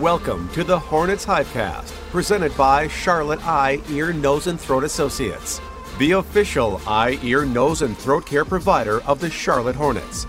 Welcome to the Hornets Hivecast, presented by Charlotte Eye, Ear, Nose, and Throat Associates, the official eye, ear, nose, and throat care provider of the Charlotte Hornets.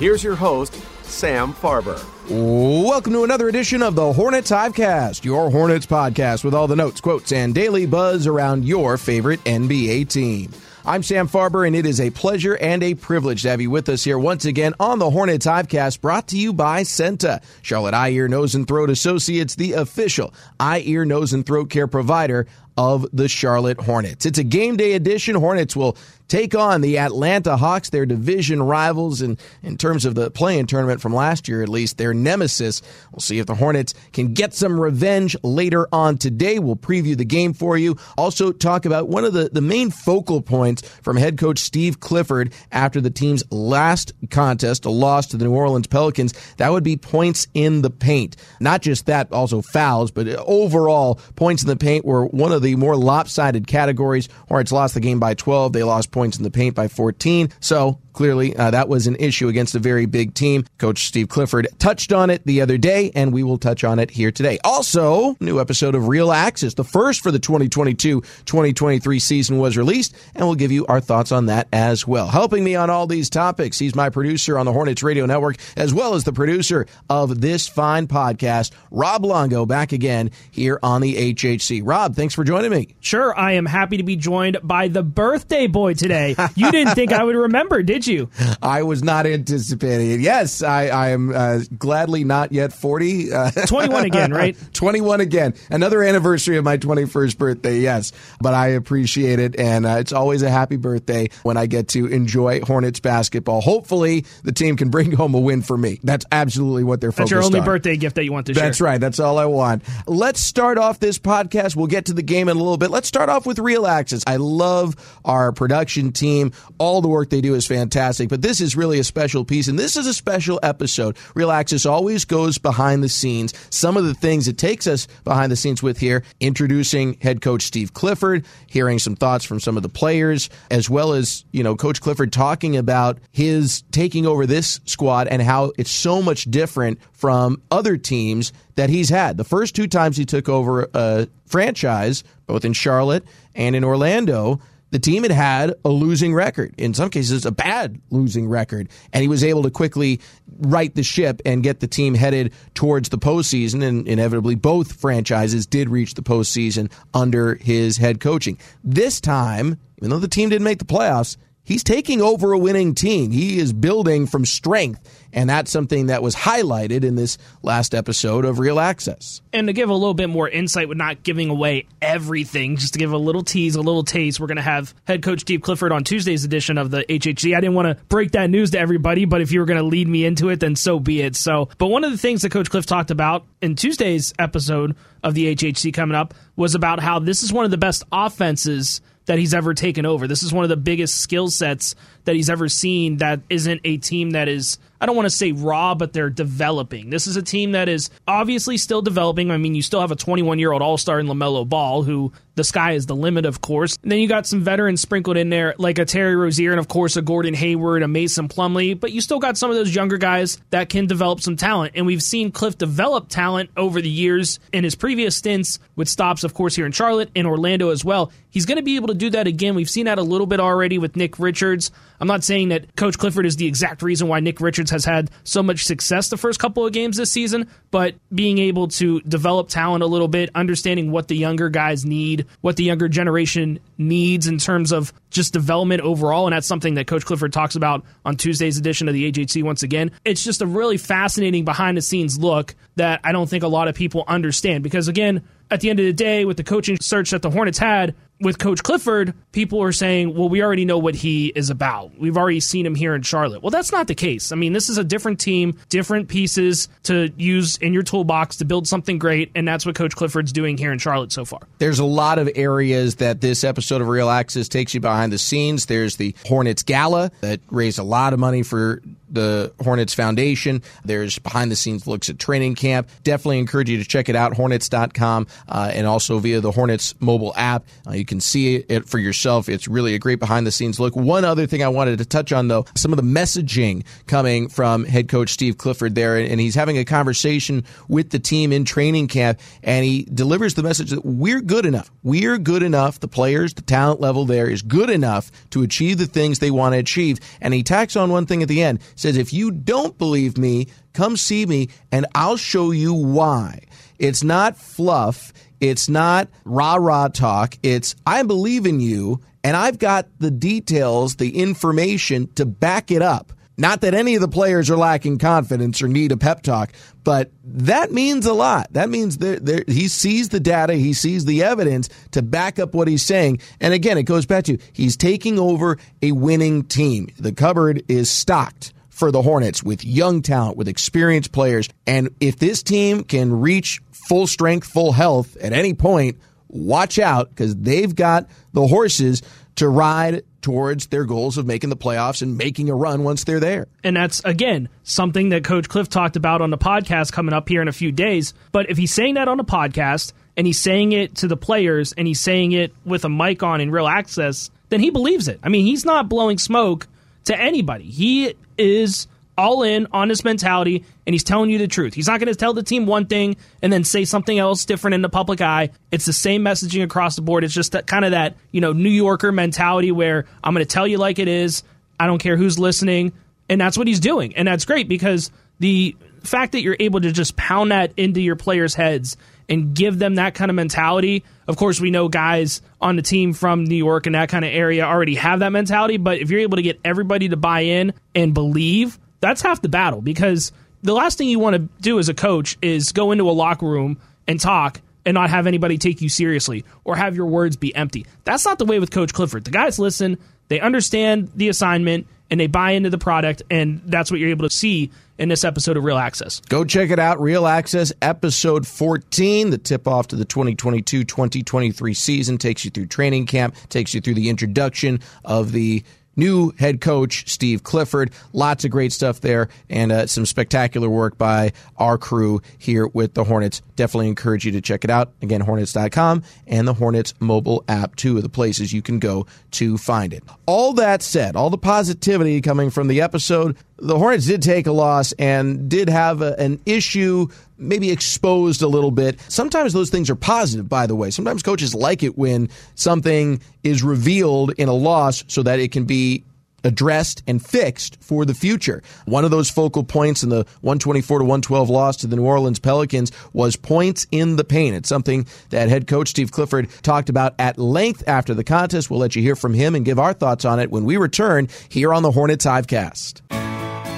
Here's your host, Sam Farber. Welcome to another edition of the Hornets Hivecast, your Hornets podcast with all the notes, quotes, and daily buzz around your favorite NBA team. I'm Sam Farber, and it is a pleasure and a privilege to have you with us here once again on the Hornets Hivecast, brought to you by CEENTA, Charlotte Eye, Ear, Nose, and Throat Associates, the official eye, ear, nose, and throat care provider of the Charlotte Hornets. It's a game day edition. Hornets will take on the Atlanta Hawks, their division rivals, and in terms of the play-in tournament from last year, at least, their nemesis. We'll see if the Hornets can get some revenge later on today. We'll preview the game for you. Also, talk about one of the, the main focal points from head coach Steve Clifford after the team's last contest, a loss to the New Orleans Pelicans. That would be points in the paint. Not just that, also fouls, but overall, points in the paint were one of the more lopsided categories. Hornets lost the game by 12. They lost points in the paint by 14. So clearly uh, that was an issue against a very big team. Coach Steve Clifford touched on it the other day, and we will touch on it here today. Also, new episode of Real Access, the first for the 2022-2023 season was released, and we'll give you our thoughts on that as well. Helping me on all these topics, he's my producer on the Hornets Radio Network, as well as the producer of this fine podcast, Rob Longo, back again here on the HHC. Rob, thanks for joining me. Sure, I am happy to be joined by the birthday boy today. You didn't think I would remember, did you? I was not anticipating it. Yes, I, I am uh, gladly not yet 40. Uh, 21 again, right? 21 again. Another anniversary of my 21st birthday, yes. But I appreciate it, and uh, it's always a happy birthday when I get to enjoy Hornets basketball. Hopefully, the team can bring home a win for me. That's absolutely what they're That's focused your only on. birthday gift that you want to That's share. right. That's all I want. Let's start off this podcast. We'll get to the game in a little bit. Let's start off with Real Access. I love our production team. All the work they do is fantastic, but this is really a special piece, and this is a special episode. Real Access always goes behind the scenes. Some of the things it takes us behind the scenes with here, introducing head coach Steve Clifford, hearing some thoughts from some of the players, as well as, you know, Coach Clifford talking about his taking over this squad and how it's so much different from other teams that he's had. The first two times he took over a franchise, both in Charlotte and in Orlando, the team had had a losing record. In some cases, a bad losing record. And he was able to quickly right the ship and get the team headed towards the postseason. And inevitably, both franchises did reach the postseason under his head coaching. This time, even though the team didn't make the playoffs, he's taking over a winning team. He is building from strength. And that's something that was highlighted in this last episode of Real Access. And to give a little bit more insight with not giving away everything, just to give a little tease, a little taste, we're going to have head coach Steve Clifford on Tuesday's edition of the HHC. I didn't want to break that news to everybody, but if you were going to lead me into it, then so be it. So, but one of the things that Coach Cliff talked about in Tuesday's episode of the HHC coming up was about how this is one of the best offenses that he's ever taken over. This is one of the biggest skill sets that he's ever seen that isn't a team that is I don't want to say raw, but they're developing. This is a team that is obviously still developing. I mean, you still have a 21 year old All Star in LaMelo Ball, who the sky is the limit, of course. And then you got some veterans sprinkled in there, like a Terry Rozier and, of course, a Gordon Hayward, a Mason Plumlee. But you still got some of those younger guys that can develop some talent. And we've seen Cliff develop talent over the years in his previous stints with stops, of course, here in Charlotte and Orlando as well. He's going to be able to do that again. We've seen that a little bit already with Nick Richards. I'm not saying that Coach Clifford is the exact reason why Nick Richards has had so much success the first couple of games this season, but being able to develop talent a little bit, understanding what the younger guys need, what the younger generation needs in terms of just development overall. And that's something that Coach Clifford talks about on Tuesday's edition of the HHC once again. It's just a really fascinating behind the scenes look that I don't think a lot of people understand because, again, at the end of the day, with the coaching search that the Hornets had, with Coach Clifford, people are saying, well, we already know what he is about. We've already seen him here in Charlotte. Well, that's not the case. I mean, this is a different team, different pieces to use in your toolbox to build something great, and that's what Coach Clifford's doing here in Charlotte so far. There's a lot of areas that this episode of Real Access takes you behind the scenes. There's the Hornets Gala that raised a lot of money for the Hornets Foundation. There's behind the scenes looks at training camp. Definitely encourage you to check it out, hornets.com, uh, and also via the Hornets mobile app. Uh, you can see it for yourself. It's really a great behind the scenes look. One other thing I wanted to touch on, though, some of the messaging coming from head coach Steve Clifford there, and he's having a conversation with the team in training camp, and he delivers the message that we're good enough. We're good enough. The players, the talent level there is good enough to achieve the things they want to achieve. And he tacks on one thing at the end says, if you don't believe me, come see me and I'll show you why. It's not fluff. It's not rah rah talk. It's I believe in you and I've got the details, the information to back it up. Not that any of the players are lacking confidence or need a pep talk, but that means a lot. That means they're, they're, he sees the data, he sees the evidence to back up what he's saying. And again, it goes back to he's taking over a winning team. The cupboard is stocked for the Hornets with young talent, with experienced players. And if this team can reach full strength, full health at any point, watch out because they've got the horses to ride towards their goals of making the playoffs and making a run once they're there. And that's, again, something that Coach Cliff talked about on the podcast coming up here in a few days. But if he's saying that on a podcast and he's saying it to the players and he's saying it with a mic on in real access, then he believes it. I mean, he's not blowing smoke to anybody. He is all in on his mentality and he's telling you the truth. He's not going to tell the team one thing and then say something else different in the public eye. It's the same messaging across the board. It's just that kind of that, you know, New Yorker mentality where I'm going to tell you like it is. I don't care who's listening. And that's what he's doing. And that's great because the fact that you're able to just pound that into your players' heads and give them that kind of mentality. Of course, we know guys on the team from New York and that kind of area already have that mentality, but if you're able to get everybody to buy in and believe, that's half the battle because the last thing you want to do as a coach is go into a locker room and talk and not have anybody take you seriously or have your words be empty. That's not the way with Coach Clifford. The guys listen, they understand the assignment, and they buy into the product, and that's what you're able to see in this episode of Real Access. Go check it out. Real Access, episode 14, the tip off to the 2022 2023 season, takes you through training camp, takes you through the introduction of the new head coach, Steve Clifford. Lots of great stuff there and uh, some spectacular work by our crew here with the Hornets. Definitely encourage you to check it out. Again, hornets.com and the Hornets mobile app, two of the places you can go to find it. All that said, all the positivity coming from the episode, the Hornets did take a loss and did have a, an issue maybe exposed a little bit. Sometimes those things are positive, by the way. Sometimes coaches like it when something is revealed in a loss so that it can be addressed and fixed for the future. One of those focal points in the 124 to 112 loss to the New Orleans Pelicans was points in the paint. It's something that head coach Steve Clifford talked about at length after the contest. We'll let you hear from him and give our thoughts on it when we return here on the Hornets Hivecast.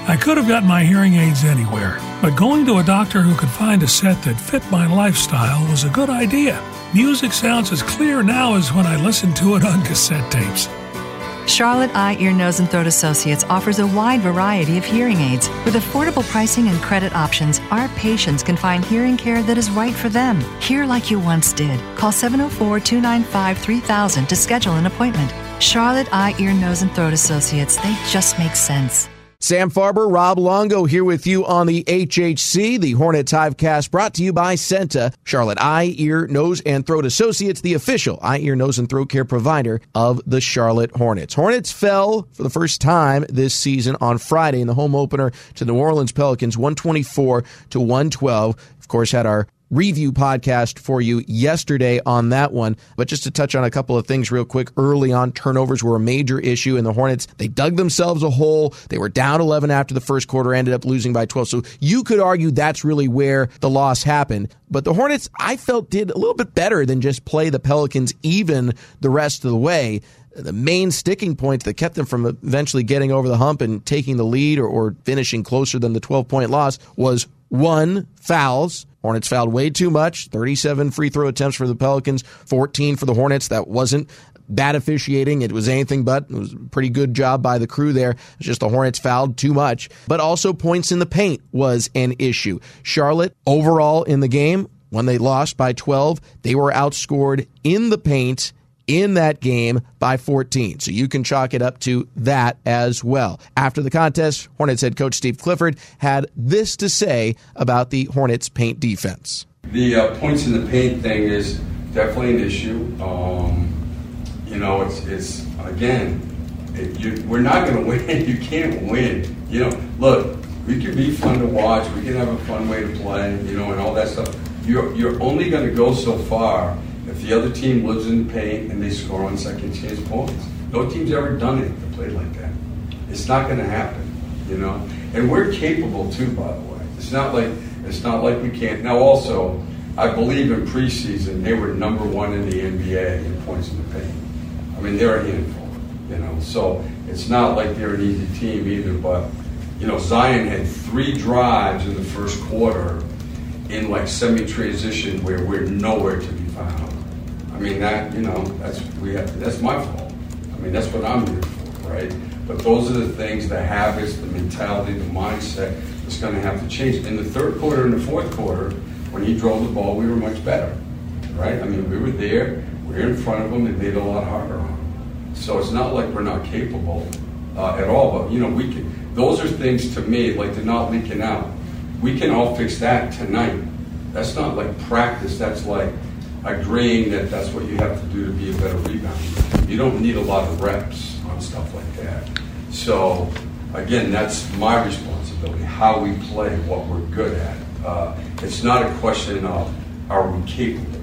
I could have gotten my hearing aids anywhere, but going to a doctor who could find a set that fit my lifestyle was a good idea. Music sounds as clear now as when I listened to it on cassette tapes. Charlotte Eye, Ear, Nose, and Throat Associates offers a wide variety of hearing aids. With affordable pricing and credit options, our patients can find hearing care that is right for them. Hear like you once did. Call 704 295 3000 to schedule an appointment. Charlotte Eye, Ear, Nose, and Throat Associates, they just make sense. Sam Farber, Rob Longo here with you on the HHC, the Hornets Hivecast, brought to you by CEENTA, Charlotte Eye, Ear, Nose, and Throat Associates, the official eye, ear, nose, and throat care provider of the Charlotte Hornets. Hornets fell for the first time this season on Friday in the home opener to New Orleans Pelicans, 124 to 112. Of course, had our review podcast for you yesterday on that one. But just to touch on a couple of things real quick, early on, turnovers were a major issue in the Hornets. They dug themselves a hole. They were down 11 after the first quarter, ended up losing by 12. So you could argue that's really where the loss happened. But the Hornets, I felt, did a little bit better than just play the Pelicans even the rest of the way the main sticking point that kept them from eventually getting over the hump and taking the lead or, or finishing closer than the 12 point loss was one, fouls. Hornets fouled way too much. 37 free throw attempts for the Pelicans, 14 for the Hornets. That wasn't bad officiating. It was anything but. It was a pretty good job by the crew there. It's just the Hornets fouled too much. But also points in the paint was an issue. Charlotte overall in the game, when they lost by 12, they were outscored in the paint in that game by 14. So you can chalk it up to that as well. After the contest, Hornets head coach Steve Clifford had this to say about the Hornets paint defense. The uh, points in the paint thing is definitely an issue. Um, you know, it's, it's again, it, you, we're not going to win. You can't win. You know, look, we can be fun to watch. We can have a fun way to play, you know, and all that stuff. You're, you're only going to go so far if the other team lives in the paint and they score on second chance points. No team's ever done it to play like that. It's not going to happen, you know. And we're capable too, by the way. It's not like it's not like we can't. Now, also, I believe in preseason they were number one in the NBA in points in the paint. I mean, they're a handful, you know. So it's not like they're an easy team either. But you know, Zion had three drives in the first quarter in like semi-transition where we're nowhere to be found. I mean that you know that's we have that's my fault. I mean that's what I'm here for, right? But those are the things, the habits, the mentality, the mindset that's going to have to change. In the third quarter and the fourth quarter, when he drove the ball, we were much better, right? I mean we were there, we were in front of them, and made it a lot harder on them. So it's not like we're not capable uh, at all, but you know we can. Those are things to me like they're not leaking out. We can all fix that tonight. That's not like practice. That's like agreeing that that's what you have to do to be a better rebounder. You don't need a lot of reps on stuff like that. So, again, that's my responsibility, how we play, what we're good at. Uh, it's not a question of are we capable,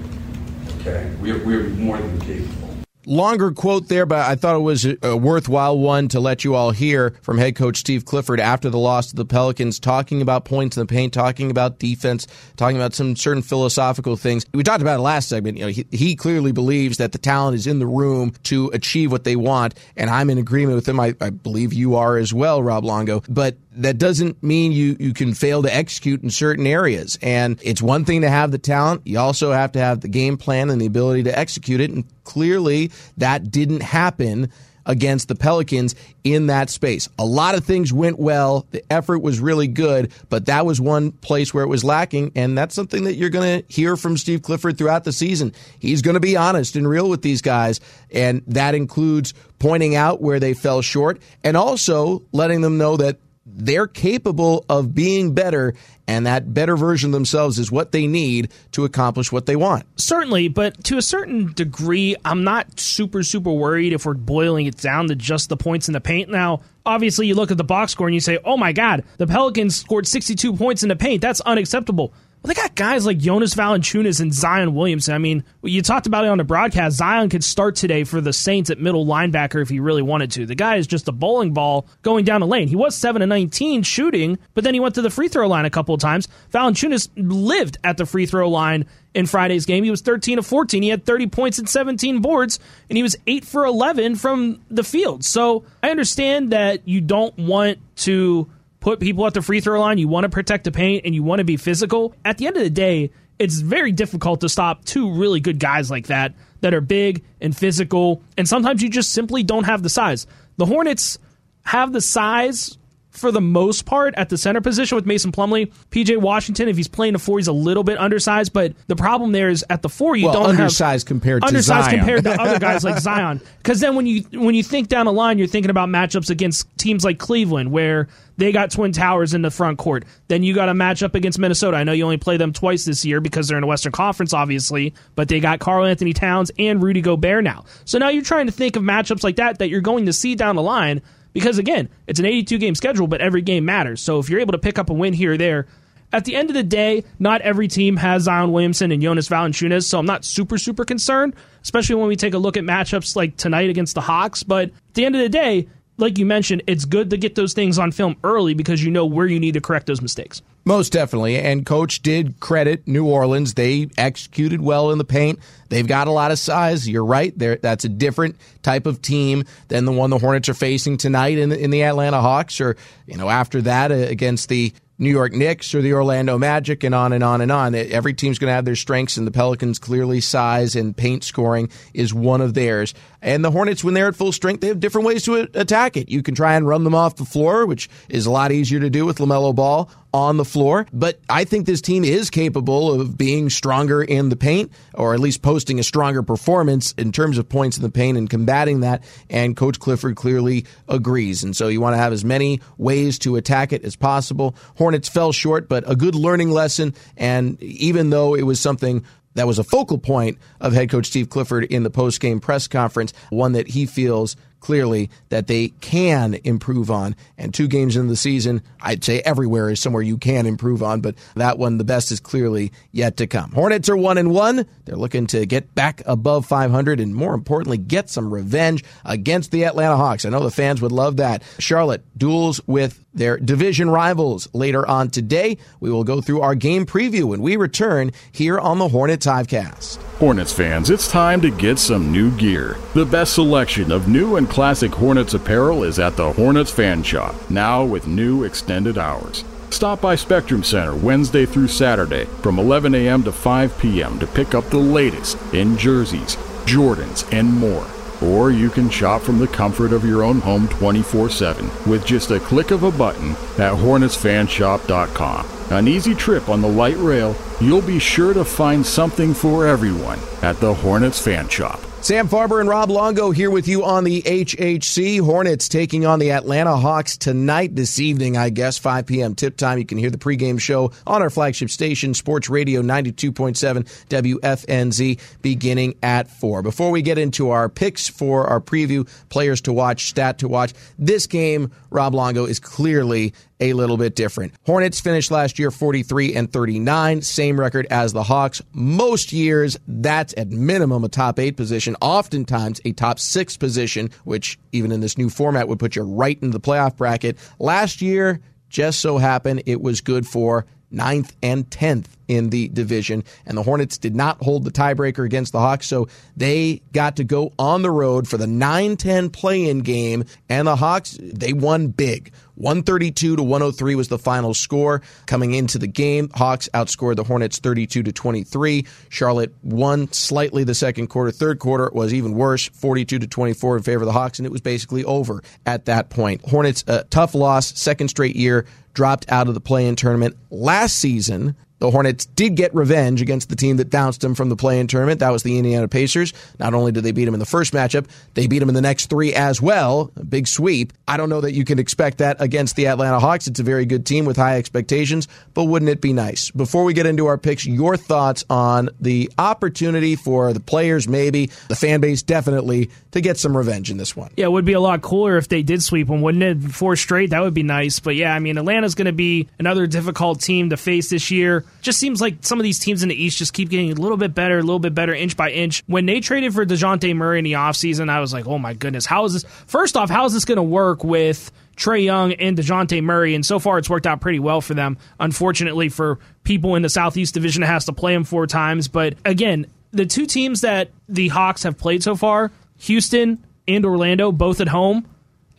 okay? We're, we're more than capable longer quote there, but I thought it was a, worthwhile one to let you all hear from head coach Steve Clifford after the loss to the Pelicans, talking about points in the paint, talking about defense, talking about some certain philosophical things. We talked about it last segment. You know, he, he clearly believes that the talent is in the room to achieve what they want, and I'm in agreement with him. I, I believe you are as well, Rob Longo. But that doesn't mean you, you can fail to execute in certain areas. And it's one thing to have the talent. You also have to have the game plan and the ability to execute it. And clearly that didn't happen against the Pelicans in that space. A lot of things went well. The effort was really good, but that was one place where it was lacking. And that's something that you're going to hear from Steve Clifford throughout the season. He's going to be honest and real with these guys. And that includes pointing out where they fell short and also letting them know that they're capable of being better and that better version of themselves is what they need to accomplish what they want. Certainly, but to a certain degree, I'm not super, super worried if we're boiling it down to just the points in the paint. Now, obviously, you look at the box score and you say, oh my God, the Pelicans scored 62 points in the paint. That's unacceptable. They got guys like Jonas Valanciunas and Zion Williamson. I mean, you talked about it on the broadcast. Zion could start today for the Saints at middle linebacker if he really wanted to. The guy is just a bowling ball going down the lane. He was 7 to 19 shooting, but then he went to the free throw line a couple of times. Valanciunas lived at the free throw line in Friday's game. He was 13 to 14. He had 30 points and 17 boards, and he was 8 for 11 from the field. So I understand that you don't want to put people at the free throw line, you want to protect the paint, and you want to be physical. At the end of the day, it's very difficult to stop two really good guys like that that are big and physical, and sometimes you just simply don't have the size. The Hornets have the size for the most part at the center position with Mason Plumlee. PJ Washington, if he's playing a four, he's a little bit undersized, but the problem there is at the four you well, don't undersized have compared to undersized Zion. compared to other guys like Zion. Because then when you when you think down the line, you're thinking about matchups against teams like Cleveland, where they got twin towers in the front court. Then you got a matchup against Minnesota. I know you only play them twice this year because they're in the Western Conference, obviously, but they got Karl-Anthony Towns and Rudy Gobert now. So now you're trying to think of matchups like that that you're going to see down the line because again, it's an 82 game schedule, but every game matters. So if you're able to pick up a win here or there, at the end of the day, not every team has Zion Williamson and Jonas Valanciunas, so I'm not super super concerned, especially when we take a look at matchups like tonight against the Hawks. But at the end of the day, like you mentioned, it's good to get those things on film early because you know where you need to correct those mistakes. Most definitely. And coach did credit New Orleans. They executed well in the paint. They've got a lot of size. You're right. There that's a different type of team than the one the Hornets are facing tonight in, in the Atlanta Hawks or, you know, after that uh, against the New York Knicks or the Orlando Magic and on and on and on. Every team's going to have their strengths, and the Pelicans clearly size and paint scoring is one of theirs. And the Hornets, when they're at full strength, they have different ways to attack it. You can try and run them off the floor, which is a lot easier to do with LaMelo Ball on the floor. But I think this team is capable of being stronger in the paint, or at least posting a stronger performance in terms of points in the paint and combating that. And Coach Clifford clearly agrees. And so you want to have as many ways to attack it as possible. Hornets fell short, but a good learning lesson. And even though it was something that was a focal point of head coach Steve Clifford in the post game press conference, one that he feels clearly that they can improve on. And two games in the season, I'd say everywhere is somewhere you can improve on, but that one, the best is clearly yet to come. Hornets are one and one. They're looking to get back above 500 and more importantly, get some revenge against the Atlanta Hawks. I know the fans would love that. Charlotte duels with their division rivals later on today. We will go through our game preview when we return here on the Hornets Hivecast. Hornets fans, it's time to get some new gear. The best selection of new and classic Hornets apparel is at the Hornets Fan Shop, now with new extended hours. Stop by Spectrum Center Wednesday through Saturday from 11 a.m. to 5 p.m. to pick up the latest in jerseys, Jordans, and more. Or you can shop from the comfort of your own home 24 7 with just a click of a button at HornetsFanshop.com. An easy trip on the light rail, you'll be sure to find something for everyone at the Hornets Fan Shop. Sam Farber and Rob Longo here with you on the HHC. Hornets taking on the Atlanta Hawks tonight, this evening, I guess, 5 p.m. tip time. You can hear the pregame show on our flagship station, Sports Radio 92.7 WFNZ, beginning at 4. Before we get into our picks for our preview, players to watch, stat to watch, this game, Rob Longo, is clearly a little bit different. Hornets finished last year 43 and 39, same record as the Hawks. Most years, that's at minimum a top eight position, oftentimes a top six position, which even in this new format would put you right into the playoff bracket. Last year, just so happened it was good for ninth and 10th in the division. And the Hornets did not hold the tiebreaker against the Hawks, so they got to go on the road for the 9 10 play in game. And the Hawks, they won big. 132 to 103 was the final score coming into the game. Hawks outscored the Hornets 32 to 23. Charlotte won slightly the second quarter. Third quarter was even worse, 42 to 24 in favor of the Hawks, and it was basically over at that point. Hornets, a tough loss, second straight year, dropped out of the play in tournament. Last season, the Hornets did get revenge against the team that bounced them from the play-in tournament. That was the Indiana Pacers. Not only did they beat them in the first matchup, they beat them in the next three as well. A big sweep. I don't know that you can expect that against the Atlanta Hawks. It's a very good team with high expectations, but wouldn't it be nice? Before we get into our picks, your thoughts on the opportunity for the players, maybe the fan base, definitely to get some revenge in this one. Yeah, it would be a lot cooler if they did sweep them, wouldn't it? Four straight, that would be nice. But yeah, I mean, Atlanta's going to be another difficult team to face this year just seems like some of these teams in the East just keep getting a little bit better, a little bit better inch by inch. When they traded for DeJounte Murray in the offseason, I was like, oh my goodness, how is this? First off, how is this going to work with Trae Young and DeJounte Murray? And so far, it's worked out pretty well for them. Unfortunately, for people in the Southeast Division, it has to play them four times. But again, the two teams that the Hawks have played so far, Houston and Orlando, both at home,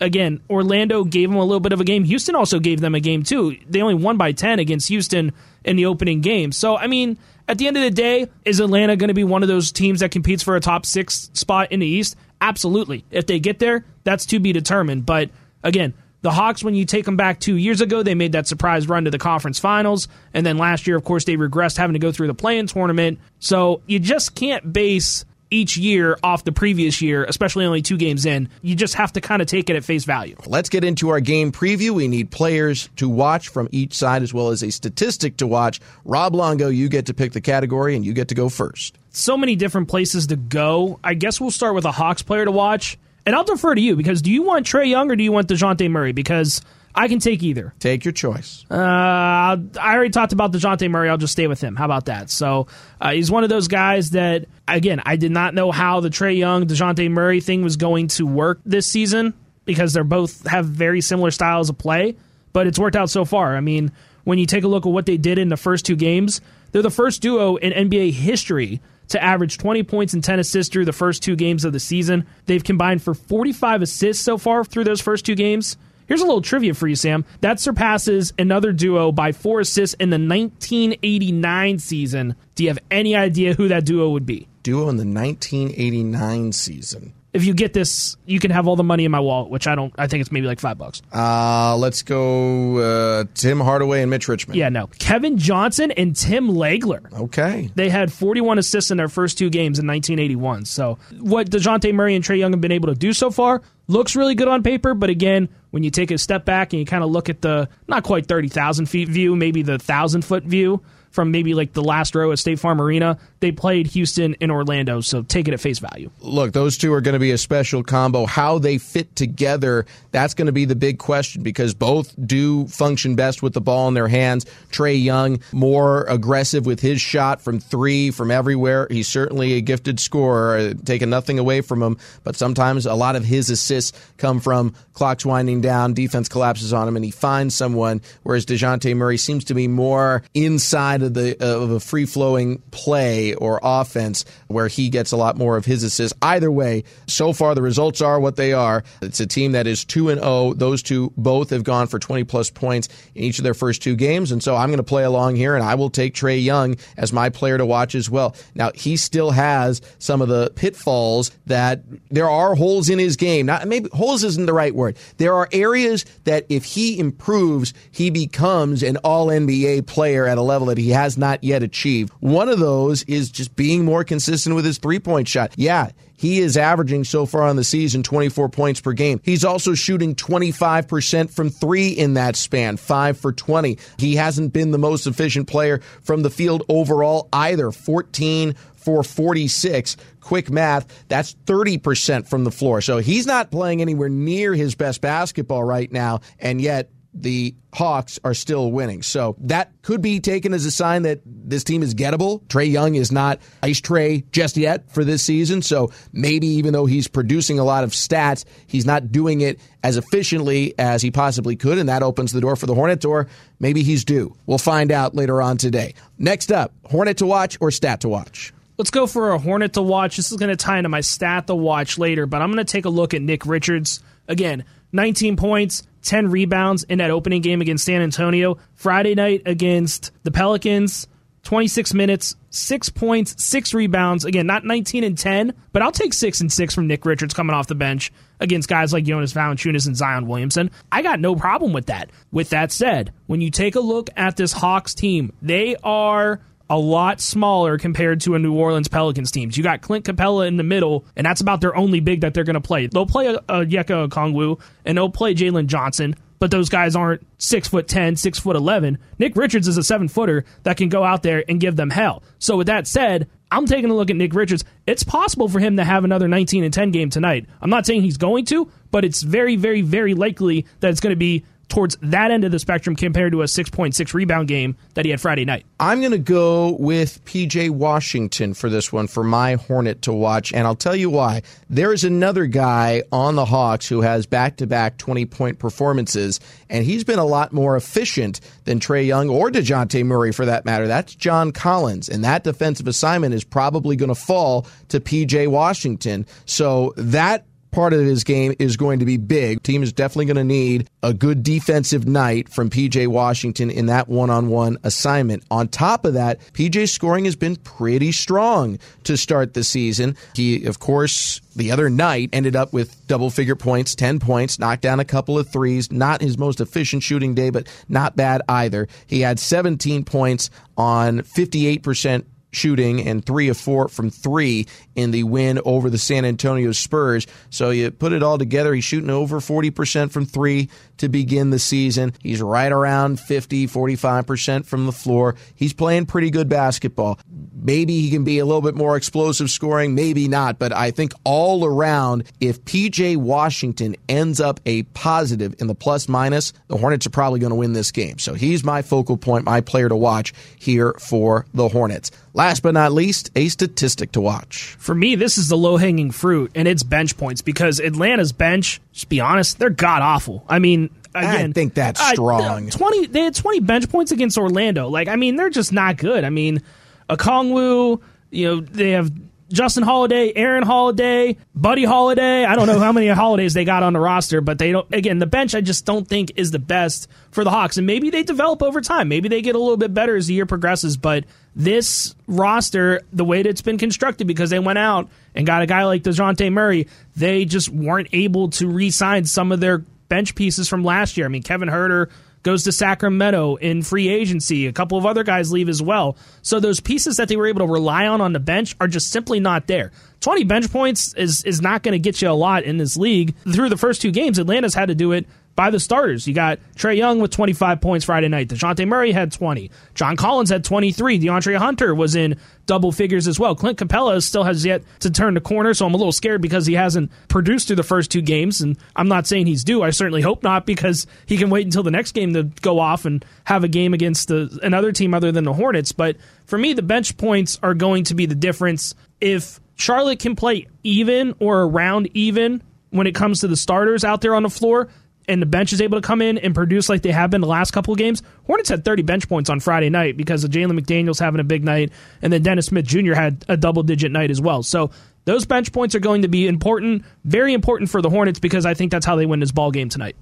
again, Orlando gave them a little bit of a game. Houston also gave them a game too. They only won by 10 against Houston in the opening game. So, I mean, at the end of the day, is Atlanta going to be one of those teams that competes for a top 6 spot in the East? Absolutely. If they get there, that's to be determined, but again, The Hawks, when you take them back two years ago, they made that surprise run to the conference finals. And then last year, of course, they regressed having to go through the play in tournament. So you just can't base each year off the previous year, especially only two games in. You just have to kind of take it at face value. Let's get into our game preview. We need players to watch from each side as well as a statistic to watch. Rob Longo, you get to pick the category and you get to go first. So many different places to go. I guess we'll start with a Hawks player to watch. And I'll defer to you because do you want Trae Young or do you want DeJounte Murray? Because I can take either. Take your choice. Uh, I already talked about DeJounte Murray. I'll just stay with him. How about that? So uh, he's one of those guys that, again, I did not know how the Trae Young, DeJounte Murray thing was going to work this season because they're both have very similar styles of play, but it's worked out so far. I mean, when you take a look at what they did in the first two games, they're the first duo in NBA history to average 20 points and 10 assists through the first two games of the season. They've combined for 45 assists so far through those first two games. Here's a little trivia for you, Sam. That surpasses another duo by four assists in the 1989 season. Do you have any idea who that duo would be? Duo in the 1989 season if you get this, you can have all the money in my wallet, which I don't. I think it's maybe like five bucks. Uh, let's go uh, Tim Hardaway and Mitch Richmond. Yeah, no. Kevin Johnson and Tim Legler. Okay. They had 41 assists in their first two games in 1981. So what DeJounte Murray and Trae Young have been able to do so far looks really good on paper, but again, when you take a step back and you kind of look at the not quite 30,000 feet view, maybe the 1,000 foot view, from maybe like the last row at State Farm Arena. They played Houston and Orlando, so take it at face value. Look, those two are going to be a special combo. How they fit together, that's going to be the big question because both do function best with the ball in their hands. Trae Young, more aggressive with his shot from three, from everywhere. He's certainly a gifted scorer, uh, taking nothing away from him, but sometimes a lot of his assists come from clocks winding down, defense collapses on him, and he finds someone, whereas DeJounte Murray seems to be more inside of the of a free flowing play or offense where he gets a lot more of his assists. Either way, so far the results are what they are. It's a team that is two and zero. Oh. Those two both have gone for twenty plus points in each of their first two games, and so I'm going to play along here, and I will take Trae Young as my player to watch as well. Now he still has some of the pitfalls that there are holes in his game. Not maybe holes isn't the right word. There are areas that if he improves, he becomes an All NBA player at a level that he has not yet achieved. One of those is just being more consistent with his three point shot. Yeah, he is averaging so far on the season 24 points per game. He's also shooting 25% from three in that span, five for 20. He hasn't been the most efficient player from the field overall either, 14 for 46. Quick math, that's 30% from the floor. So he's not playing anywhere near his best basketball right now, and yet the Hawks are still winning. So that could be taken as a sign that this team is gettable. Trae Young is not ice Trae just yet for this season. So maybe even though he's producing a lot of stats, he's not doing it as efficiently as he possibly could. And that opens the door for the Hornets, or maybe he's due. We'll find out later on today. Next up, Hornet to watch or stat to watch? Let's go for a Hornet to watch. This is going to tie into my stat to watch later, but I'm going to take a look at Nick Richards. Again, 19 points, 10 rebounds in that opening game against San Antonio. Friday night against the Pelicans, 26 minutes, 6 points, 6 rebounds. Again, not 19 and 10, but I'll take 6 and 6 from Nick Richards coming off the bench against guys like Jonas Valanciunas and Zion Williamson. I got no problem with that. With that said, when you take a look at this Hawks team, they are a lot smaller compared to a New Orleans Pelicans teams. You got Clint Capela in the middle, and that's about their only big that they're going to play. They'll play uh, uh, a, a Onyeka Okongwu, and they'll play Jalen Johnson, but those guys aren't six foot ten, six foot eleven. Nick Richards is a seven footer that can go out there and give them hell. So with that said, I'm taking a look at Nick Richards. It's possible for him to have another 19 and 10 game tonight. I'm not saying he's going to, but it's very, very, very likely that it's going to be towards that end of the spectrum compared to a 6.6 rebound game that he had Friday night. I'm going to go with PJ Washington for this one for my Hornet to watch, and I'll tell you why. There is another guy on the Hawks who has back to back 20 point performances, and he's been a lot more efficient than Trae Young or DeJounte Murray for that matter. That's John Collins, and that defensive assignment is probably going to fall to PJ Washington. So that part of his game is going to be big. Team is definitely going to need a good defensive night from PJ Washington in that one-on-one assignment. On top of that, PJ's scoring has been pretty strong to start the season. He, of course, the other night ended up with double figure points, 10 points, knocked down a couple of threes. Not his most efficient shooting day, but not bad either. He had 17 points on 58% shooting and three of four from three in the win over the San Antonio Spurs. So you put it all together, he's shooting over 40% from three to begin the season. He's right around 50, 45% from the floor. He's playing pretty good basketball. Maybe he can be a little bit more explosive scoring, maybe not, but I think all around, if PJ Washington ends up a positive in the plus minus, the Hornets are probably going to win this game. So he's my focal point, my player to watch here for the Hornets. Last but not least, a statistic to watch. For me, this is the low hanging fruit, and it's bench points because Atlanta's bench, just be honest, they're god awful. I mean, again, I think that's strong. Uh, Twenty, they had twenty bench points against Orlando. Like, I mean, they're just not good. I mean, Okongwu, you know, they have Justin Holiday, Aaron Holiday, Buddy Holiday. I don't know how many holidays they got on the roster, but they don't. Again, the bench I just don't think is the best for the Hawks, and maybe they develop over time. Maybe they get a little bit better as the year progresses. But this roster, the way that it's been constructed, because they went out and got a guy like Dejounte Murray, they just weren't able to re-sign some of their bench pieces from last year. I mean, Kevin Huerter goes to Sacramento in free agency. A couple of other guys leave as well. So those pieces that they were able to rely on on the bench are just simply not there. 20 bench points is is not going to get you a lot in this league. Through the first two games, Atlanta's had to do it by the starters. You got Trae Young with 25 points Friday night. DeJounte Murray had 20. John Collins had 23. DeAndre Hunter was in double figures as well. Clint Capela still has yet to turn the corner, so I'm a little scared because he hasn't produced through the first two games. And I'm not saying he's due. I certainly hope not because he can wait until the next game to go off and have a game against the, another team other than the Hornets. But for me, the bench points are going to be the difference. If Charlotte can play even or around even when it comes to the starters out there on the floor, and the bench is able to come in and produce like they have been the last couple of games, Hornets had 30 bench points on Friday night because of Jalen McDaniels having a big night, and then Dennis Smith Jr. had a double digit night as well. So those bench points are going to be important, very important for the Hornets because I think that's how they win this ball game tonight.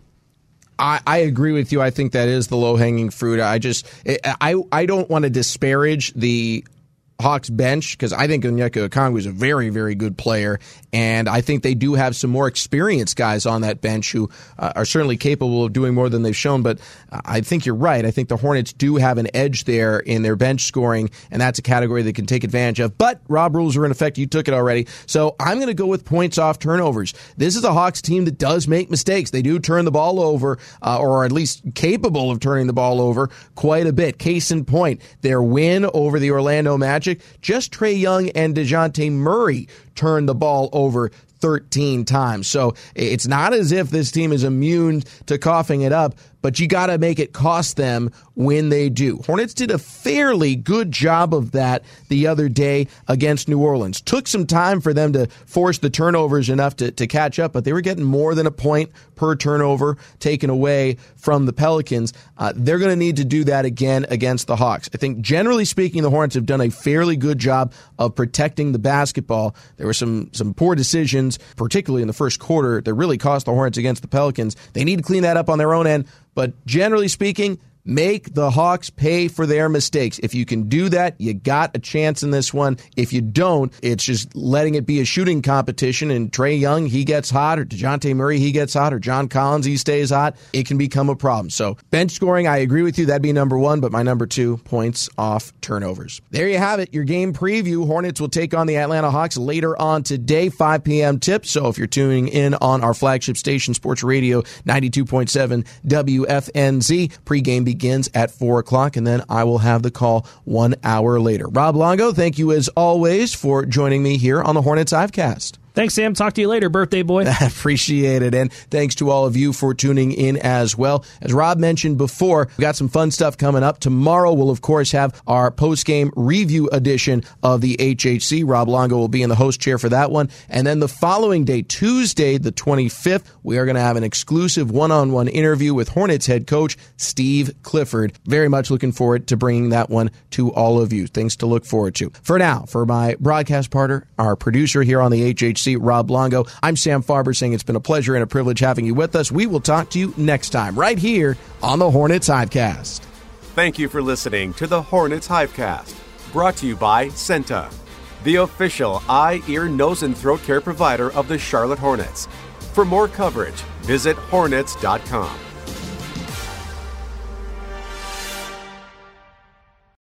I, I, agree with you. I think that is the low hanging fruit. I just I I don't want to disparage the Hawks bench because I think Onyeka Okongwu is a very, very good player, and I think they do have some more experienced guys on that bench who uh, are certainly capable of doing more than they've shown. But I think you're right. I think the Hornets do have an edge there in their bench scoring, and that's a category they can take advantage of. But Rob rules are in effect. You took it already, so I'm going to go with points off turnovers. This is a Hawks team that does make mistakes. They do turn the ball over, uh, or at least capable of turning the ball over quite a bit. Case in point, their win over the Orlando Magic Just Trae Young and DeJounte Murray turned the ball over 13 times. So it's not as if this team is immune to coughing it up, but you got to make it cost them when they do. Hornets did a fairly good job of that the other day against New Orleans. Took some time for them to force the turnovers enough to, to catch up, but they were getting more than a point per turnover taken away from the Pelicans. Uh, they're going to need to do that again against the Hawks. I think generally speaking, the Hornets have done a fairly good job of protecting the basketball. There were some, some poor decisions, particularly in the first quarter, that really cost the Hornets against the Pelicans. They need to clean that up on their own end. But generally speaking, Make the Hawks pay for their mistakes. If you can do that, you got a chance in this one. If you don't, it's just letting it be a shooting competition. And Trae Young, he gets hot, or DeJounte Murray, he gets hot, or John Collins, he stays hot. It can become a problem. So bench scoring, I agree with you. That'd be number one, but my number two, points off turnovers. There you have it. Your game preview. Hornets will take on the Atlanta Hawks later on today, 5 p.m. tip. So if you're tuning in on our flagship station, Sports Radio 92.7 WFNZ, pregame begins at 4 o'clock, and then I will have the call one hour later. Rob Longo, thank you as always for joining me here on the Hornets Hivecast. Thanks, Sam. Talk to you later, birthday boy. Appreciate it. And thanks to all of you for tuning in as well. As Rob mentioned before, we got some fun stuff coming up. Tomorrow, we'll, of course, have our post game review edition of the HHC. Rob Longo will be in the host chair for that one. And then the following day, Tuesday, the 25th, we are going to have an exclusive one on one interview with Hornets head coach Steve Clifford. Very much looking forward to bringing that one to all of you. Things to look forward to. For now, for my broadcast partner, our producer here on the HHC, seat, Rob Longo. I'm Sam Farber saying it's been a pleasure and a privilege having you with us. We will talk to you next time right here on the Hornets Hivecast. Thank you for listening to the Hornets Hivecast, brought to you by CEENTA, the official eye, ear, nose, and throat care provider of the Charlotte Hornets. For more coverage, visit hornets.com.